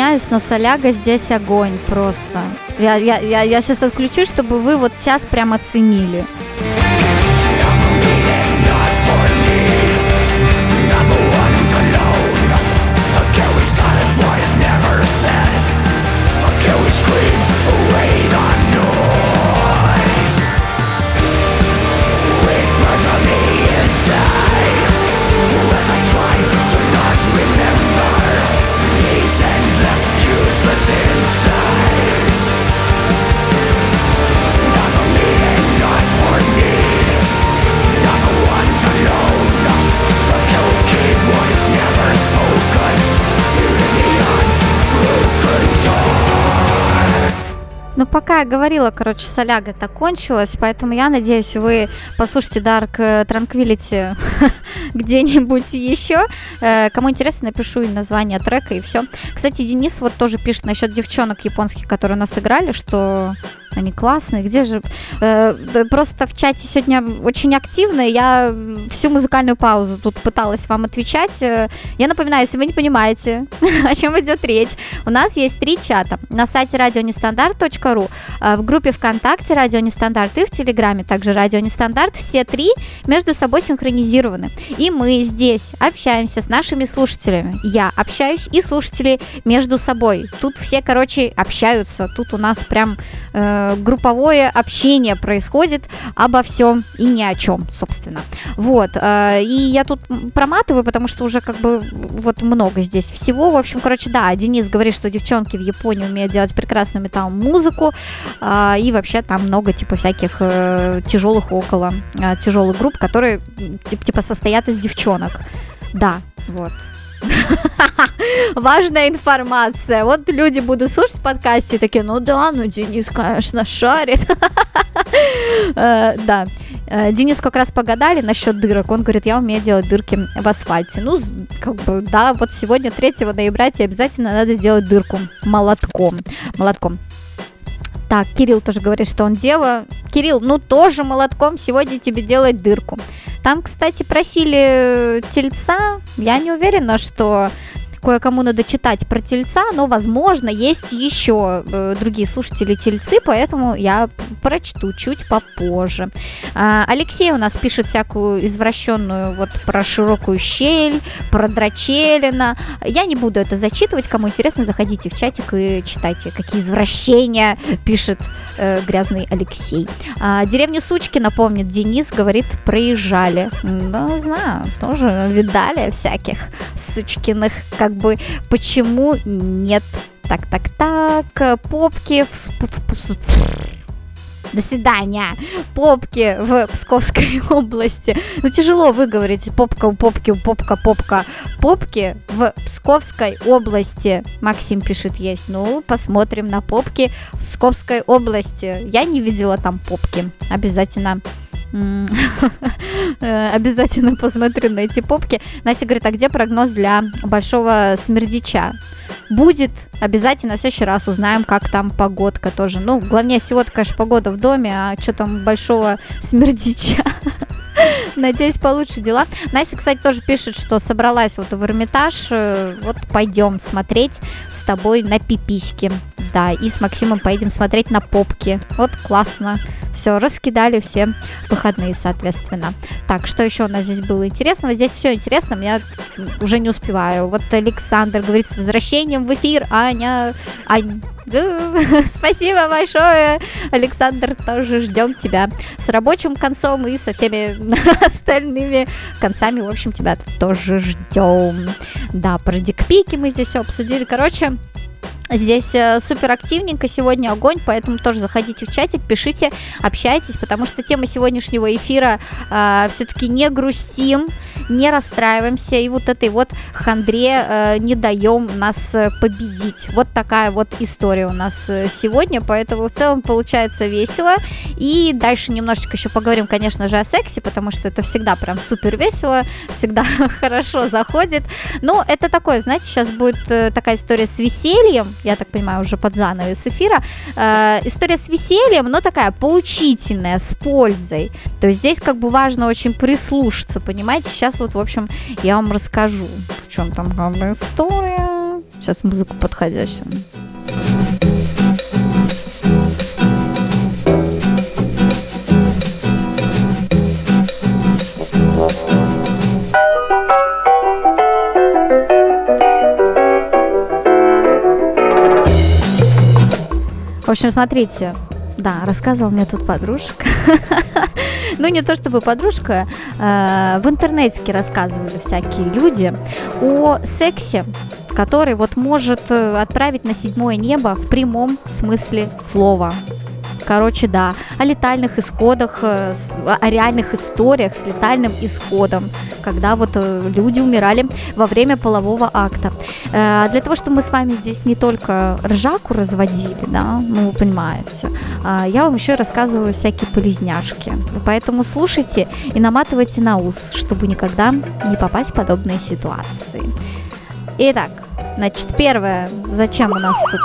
извиняюсь, но соляга здесь огонь просто. Я, я, я, я сейчас отключу, чтобы вы вот сейчас прям оценили. Ну, пока я говорила, короче, соляга-то кончилась, поэтому я надеюсь, вы послушайте Dark э, Tranquility где-нибудь еще. Э, Кому интересно, напишу и название трека, и все. Кстати, Денис вот тоже пишет насчет девчонок японских, которые нас играли, что они классные. Где же... э, просто в чате сегодня очень активно. Я всю музыкальную паузу тут пыталась вам отвечать. Э, Я напоминаю, если вы не понимаете, о чем идет речь, у нас есть три чата. На сайте радионестандарт.ру, э, в группе ВКонтакте Радио Нестандарт и в Телеграме также Радио Нестандарт. Все три между собой синхронизированы. И мы здесь общаемся с нашими слушателями. Я общаюсь и слушатели между собой. Тут все, короче, общаются. Тут у нас прям э, групповое общение происходит обо всем и ни о чем, собственно. Вот. э, И я тут проматываю, потому что уже как бы вот много здесь всего. В общем, короче, да, Денис говорит, что девчонки в Японии умеют делать прекрасную металл-музыку. а, И вообще там много типа всяких э, тяжелых около э, тяжелых групп, которые типа состоят из девчонок. Да, вот. Важная информация. Вот люди будут слушать подкасте такие, ну да, ну Денис, конечно, шарит. Э, Да. Э, Денис как раз погадали насчет дырок. Он говорит, я умею делать дырки в асфальте. Ну, как бы, да, вот сегодня 3 ноября тебе обязательно надо сделать дырку молотком. Молотком. Так, Кирилл тоже говорит, что он дело. Кирилл, ну тоже молотком сегодня тебе делать дырку. Там, кстати, просили тельца. Я не уверена, что кое-кому надо читать про тельца, но, возможно, есть еще э, другие слушатели тельцы, поэтому я прочту чуть попозже. А, Алексей у нас пишет всякую извращенную вот про широкую щель, про драчелина. Я не буду это зачитывать, кому интересно, заходите в чатик и читайте, какие извращения пишет э, грязный Алексей. А, деревню Сучки, напомнит Денис, говорит, проезжали. Да, знаю, тоже видали всяких Сучкиных, как бы, почему нет? Так, так, так, попки в, до свидания. Попки в Псковской области. Ну, тяжело выговорить. Попка у попки у попка попка. Попки в Псковской области. Максим пишет, есть. Ну, посмотрим на попки в Псковской области. Я не видела там попки. Обязательно Обязательно посмотрю на эти попки. Настя говорит, а где прогноз для большого смердича? Будет обязательно в следующий раз узнаем, как там погодка тоже. Ну, главнее всего, конечно, погода в доме, а что там большого смердича. Надеюсь, получше дела. Настя, кстати, тоже пишет, что собралась вот в Эрмитаж. э, Вот пойдем смотреть с тобой на пиписьки. Да, и с Максимом поедем смотреть на попки. Вот классно. Все, раскидали все выходные, соответственно. Так, что еще у нас здесь было интересного? Здесь все интересно, я уже не успеваю. Вот Александр говорит, с возвращением в эфир, Аня. Ань, Спасибо большое, Александр, тоже ждем тебя с рабочим концом и со всеми остальными концами, в общем, тебя тоже ждем. Да, про дикпики мы здесь все обсудили. Короче, Здесь э, супер активненько сегодня огонь, поэтому тоже заходите в чатик, пишите, общайтесь, потому что тема сегодняшнего эфира все-таки не грустим, не расстраиваемся и вот этой вот хандре э, не даем нас э, победить. Вот такая вот история у нас э, сегодня, поэтому в целом получается весело. И дальше немножечко еще поговорим, конечно же, о сексе, потому что это всегда прям супер весело, всегда хорошо заходит. Но это такое, знаете, сейчас будет э, такая история с весельем, я так понимаю, уже под занавес эфира. Э, история с весельем, но такая поучительная, с пользой. То есть здесь как бы важно очень прислушаться, понимаете? Сейчас вот, в общем, я вам расскажу, в чем там главная история. Сейчас музыку подходящую. Общем, смотрите, да, рассказывала мне тут подружка. ну, не то чтобы подружка, э, в интернете рассказывали всякие люди о сексе, который вот может э, отправить на седьмое небо в прямом смысле слова. Короче, да, о летальных исходах, э, о реальных историях с летальным исходом, когда вот э, люди умирали во время полового акта. Э, Для того, чтобы мы с вами здесь не только ржаку разводили, да, ну, вы понимаете, а, я вам еще рассказываю всякие полезняшки. Поэтому слушайте и наматывайте на ус, чтобы никогда не попасть в подобные ситуации. Итак, значит, первое, зачем у нас тут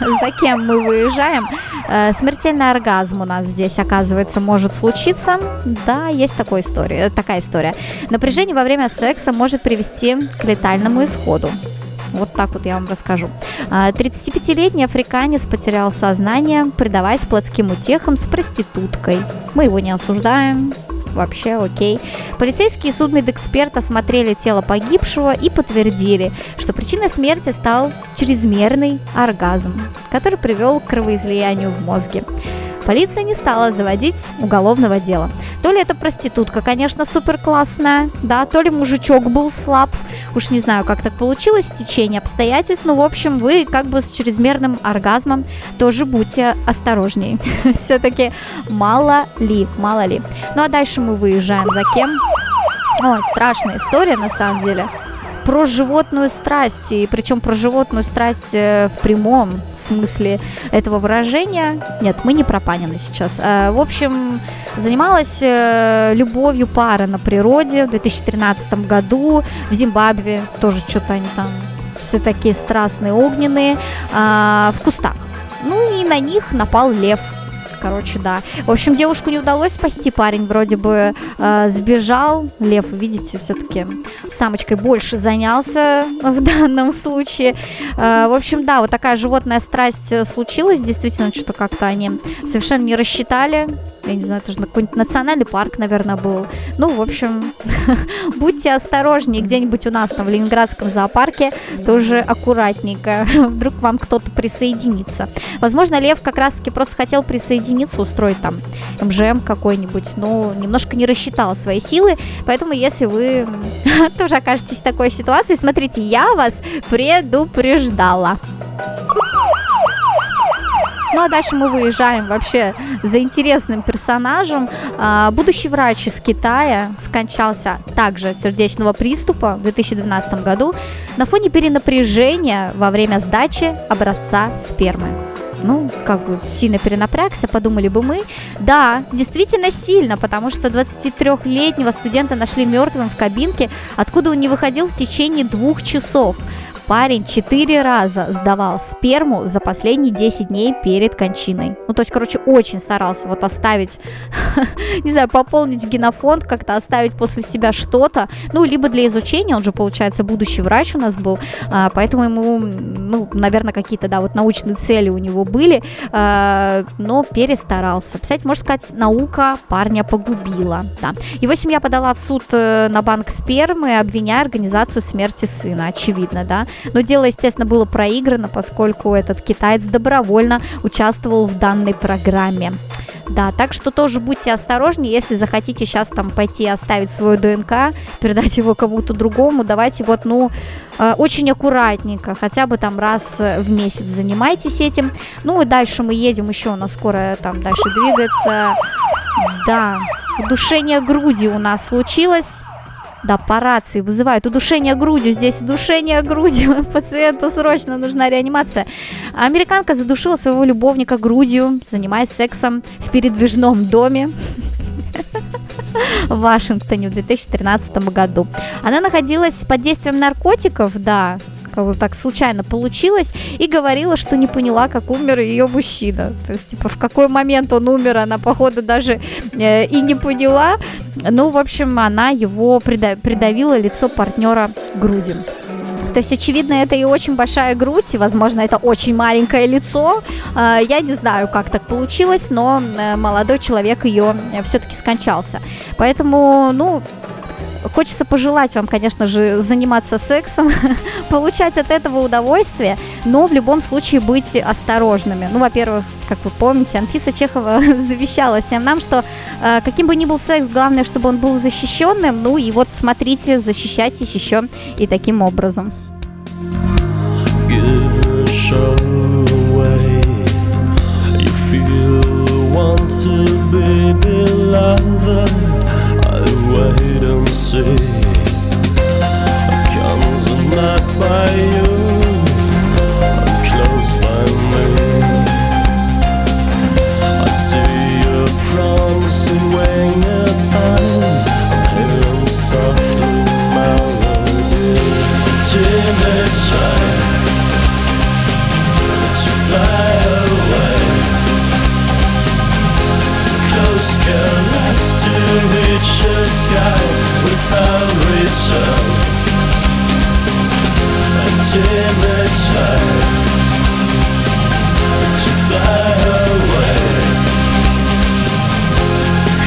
за кем мы выезжаем. Э, Смертельный оргазм у нас здесь, оказывается, может случиться. Да, есть такой история, э, такая история. Напряжение во время секса может привести к летальному исходу. Вот так вот я вам расскажу. А, 35-летний африканец потерял сознание, предаваясь плотским утехам с проституткой. Мы его не осуждаем, вообще окей. Полицейские и судмедэксперт осмотрели тело погибшего и подтвердили, что причиной смерти стал чрезмерный оргазм, который привел к кровоизлиянию в мозге. Полиция не стала заводить уголовного дела. То ли эта проститутка, конечно, супер классная, да, то ли мужичок был слаб. Уж не знаю, как так получилось, течение обстоятельств, но, в общем, вы как бы с чрезмерным оргазмом тоже будьте осторожней. Все-таки мало ли, мало ли. Ну а дальше мы выезжаем за кем? Ой, страшная история на самом деле. Про животную страсть, и причем про животную страсть э, в прямом смысле этого выражения. Нет, мы не про Панина сейчас. А, В общем, занималась э, любовью пара на природе в 2013 году в Зимбабве. Тоже что-то они там все такие страстные, огненные, а, в кустах. Ну и на них напал лев. Короче, да. В общем, девушку не удалось спасти. Парень вроде бы э, сбежал. Лев, видите, все-таки самочкой больше занялся в данном случае. Э, в общем, да, вот такая животная страсть э, случилась. Действительно, что как-то они совершенно не рассчитали. Я не знаю, это же какой-нибудь национальный парк, наверное, был. Ну, в общем, будьте осторожнее. Где-нибудь у нас там в Ленинградском зоопарке тоже аккуратненько. Вдруг вам кто-то присоединится. Возможно, Лев как раз-таки просто хотел присоединиться, устроить там МЖМ какой-нибудь, но немножко не рассчитал свои силы. Поэтому, если вы тоже окажетесь в такой ситуации, смотрите, я вас предупреждала. Ну а дальше мы выезжаем вообще за интересным персонажем. А, Будущий врач из Китая скончался также сердечного приступа в 2012 году на фоне перенапряжения во время сдачи образца спермы. Ну, как бы сильно перенапрягся, подумали бы мы. Да, действительно сильно, потому что 23-летнего студента нашли мертвым в кабинке, откуда он не выходил в течение двух часов. Парень четыре раза сдавал сперму за последние 10 дней перед кончиной. Ну, то есть, короче, очень старался вот оставить, не знаю, пополнить генофонд, как-то оставить после себя что-то. Ну, либо для изучения, он же, получается, будущий врач у нас был, а, поэтому ему, ну, наверное, какие-то, да, вот научные цели у него были, а, но перестарался. Представляете, можно сказать, наука парня погубила, да. Его семья подала в суд э, на банк спермы, обвиняя организацию смерти сына, очевидно, да. Но дело, естественно, было проиграно, поскольку этот китаец добровольно участвовал в данной программе. Да, так что тоже будьте осторожнее, если захотите сейчас там пойти оставить свою ДНК, передать его кому-то другому, давайте вот, ну, э, очень аккуратненько, хотя бы там раз в месяц занимайтесь этим. Ну и дальше мы едем, еще у нас скоро там дальше двигается. Да, удушение груди у нас случилось. Да, по рации вызывают удушение грудью. Здесь удушение грудью. Пациенту срочно нужна реанимация. Американка задушила своего любовника грудью, занимаясь сексом в передвижном доме в Вашингтоне в 2013 году. Она находилась под действием наркотиков, да, как бы так случайно получилось, и говорила, что не поняла, как умер ее мужчина. То есть, типа, в какой момент он умер, она, походу, даже э, и не поняла. Ну, в общем, она его прида- придавила лицо партнера грудью. То есть, очевидно, это и очень большая грудь, и, возможно, это очень маленькое лицо. Э, Я не знаю, как так получилось, но э, молодой человек ее все-таки скончался. Поэтому, ну, Хочется пожелать вам, конечно же, заниматься сексом, получать от этого удовольствие, но в любом случае быть осторожными. Ну, во-первых, как вы помните, Анфиса Чехова завещала всем нам, что э, каким бы ни был секс, главное, чтобы он был защищенным. Ну и вот смотрите, защищайтесь еще и таким образом. give. I wait and see. Comes a by you sky we found return Until the time to fly away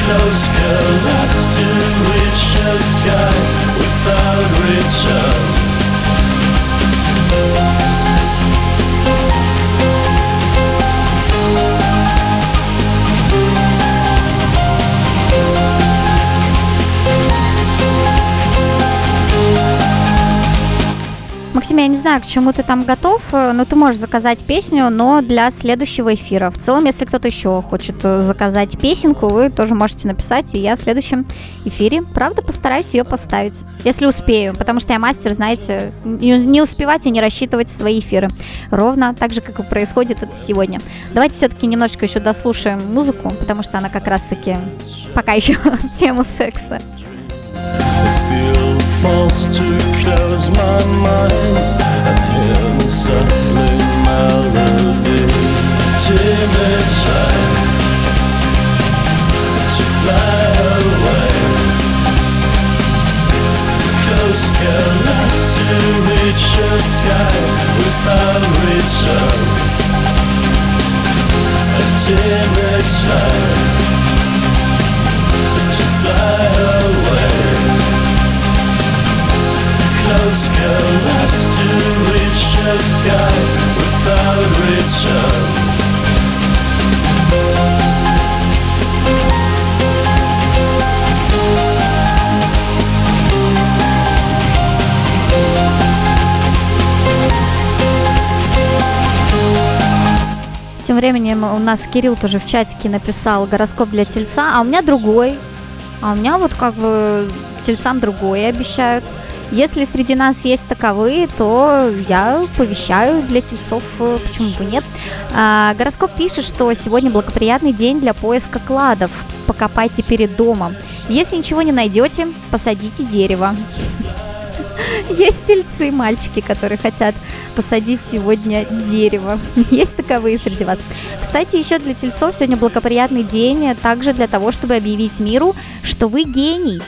Close collapse to reach the sky we found return Максим, я не знаю, к чему ты там готов, э, но ты можешь заказать песню, но для следующего эфира. В целом, если кто-то еще хочет э, заказать песенку, вы тоже можете написать, и я в следующем эфире, правда, постараюсь ее поставить, если успею, потому что я мастер, знаете, не успевать и не рассчитывать свои эфиры. Ровно так же, как и происходит это сегодня. Давайте все-таки немножечко еще дослушаем музыку, потому что она как раз-таки пока еще тему секса. Feel forced to close my mind and hear the softly melody. Timid child to fly away. Close caress to reach the sky without return. A timid child to fly away Тем временем у нас Кирилл тоже в чатике написал гороскоп для тельца, а у меня другой. А у меня вот как бы тельцам другое обещают. Если среди нас есть таковые, то я повещаю для тельцов, э, почему бы нет. А, гороскоп пишет, что сегодня благоприятный день для поиска кладов. Покопайте перед домом. Если ничего не найдете, посадите дерево. Есть тельцы, мальчики, которые хотят посадить сегодня дерево. Есть таковые среди вас. Кстати, еще для тельцов сегодня благоприятный день, также для того, чтобы объявить миру, что вы гений.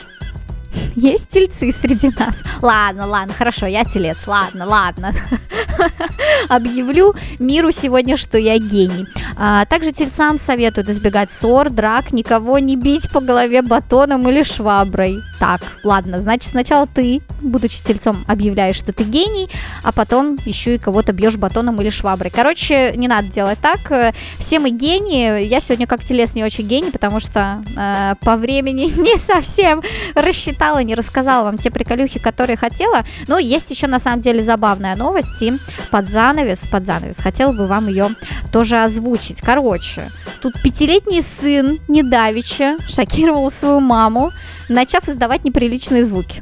Есть тельцы среди нас. Ладно, ладно, хорошо, я телец. Ладно, ладно. Объявлю миру сегодня, что я гений. А, также тельцам советуют избегать ссор, драк, никого не бить по голове батоном или шваброй. Так, ладно, значит, сначала ты, будучи тельцом, объявляешь, что ты гений, а потом еще и кого-то бьешь батоном или шваброй. Короче, не надо делать так. Все мы гении. Я сегодня как телец не очень гений, потому что э, по времени не совсем рассчитала, не рассказала вам те приколюхи, которые хотела. Но есть еще на самом деле забавная новость и под занавес, под занавес. Хотела бы вам ее тоже озвучить. Короче, тут пятилетний сын недавеча шокировал свою маму, начав издавать неприличные звуки.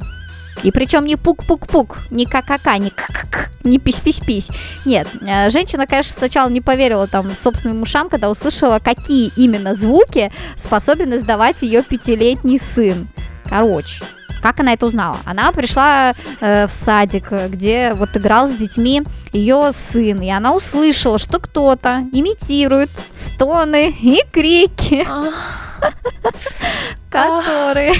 И причем не пук-пук-пук, не ка-ка-ка, не к-к-к, не пись-пись-пись. Нет, э, женщина, конечно, сначала не поверила там собственным ушам, когда услышала, какие именно звуки способен издавать ее пятилетний сын. Короче, как она это узнала? Она пришла э, в садик, где вот играл с детьми ее сын, и она услышала, что кто-то имитирует стоны и крики, которые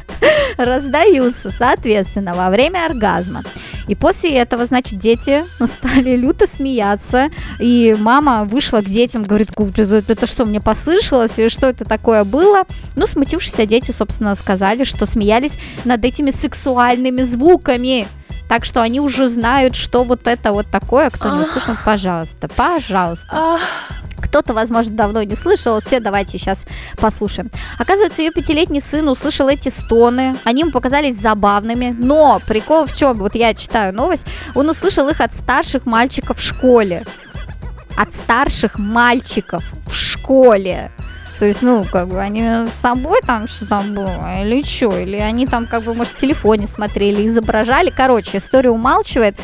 раздаются, соответственно, во время оргазма. И после этого, значит, дети стали люто смеяться, и мама вышла к детям, говорит, «Ку- это, что, мне послышалось, или что это такое было? Ну, смутившиеся дети, собственно, сказали, что смеялись над этими сексуальными звуками. Так что они уже знают, что вот это вот такое. Кто не услышал, пожалуйста, пожалуйста. Кто-то, возможно, давно не слышал. Все давайте сейчас послушаем. Оказывается, ее пятилетний сын услышал эти стоны. Они ему показались забавными. Но прикол в чем? Вот я читаю новость. Он услышал их от старших мальчиков в школе. От старших мальчиков в школе. То есть, ну, как бы они с собой там что там было, или что, или они там, как бы, может, в телефоне смотрели, изображали. Короче, история умалчивает.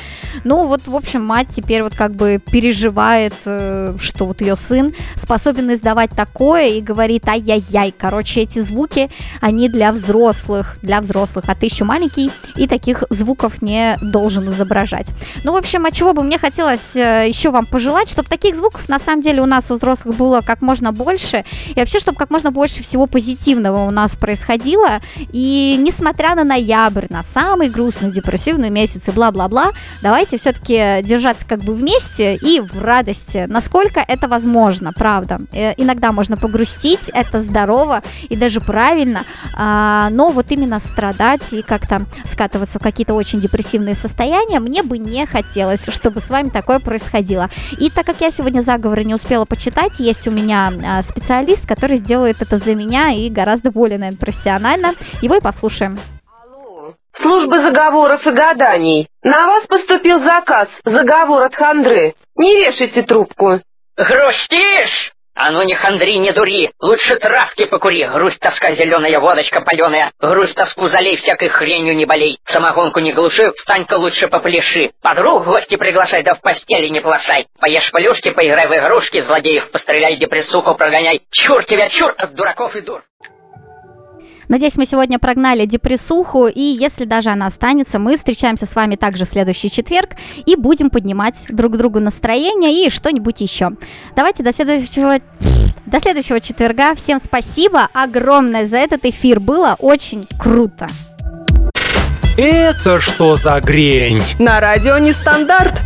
Ну, вот, в общем, мать теперь вот как бы переживает, э, что вот ее сын способен издавать такое и говорит, ай-яй-яй, короче, эти звуки, они для взрослых, для взрослых, а ты еще маленький и таких звуков не должен изображать. Ну, в общем, а чего бы мне хотелось э, еще вам пожелать, чтобы таких звуков на самом деле у нас у взрослых было как можно больше, и вообще, чтобы как можно больше всего позитивного у нас происходило, и несмотря на ноябрь, на самый грустный, депрессивный месяц и бла-бла-бла, давайте все-таки держаться как бы вместе и в радости, насколько это возможно, правда. Э, Иногда можно погрустить, это здорово и даже правильно, а, но вот именно страдать и как-то скатываться в какие-то очень депрессивные состояния мне бы не хотелось, чтобы с вами такое происходило. И так как я сегодня заговоры не успела почитать, есть у меня а, специалист, который сделает это за меня и гораздо более, наверное, профессионально. Его и послушаем. Служба заговоров и гаданий. На вас поступил заказ. Заговор от хандры. Не вешайте трубку. Грустишь? А ну не хандри, не дури, лучше травки покури, грусть тоска зеленая, водочка паленая, грусть тоску залей, всякой хренью не болей, самогонку не глуши, встань-ка лучше попляши, подруг в гости приглашай, да в постели не плашай, поешь плюшки, поиграй в игрушки, злодеев постреляй, депрессуху прогоняй, чур тебя, чур, от дураков и дур. Надеюсь, мы сегодня прогнали депрессуху, и если даже она останется, мы встречаемся с вами также в следующий четверг и будем поднимать друг другу настроение и что-нибудь еще. Давайте до следующего, до следующего четверга. Всем спасибо огромное за этот эфир. Было очень круто. Это что за грень? На радио Нестандарт.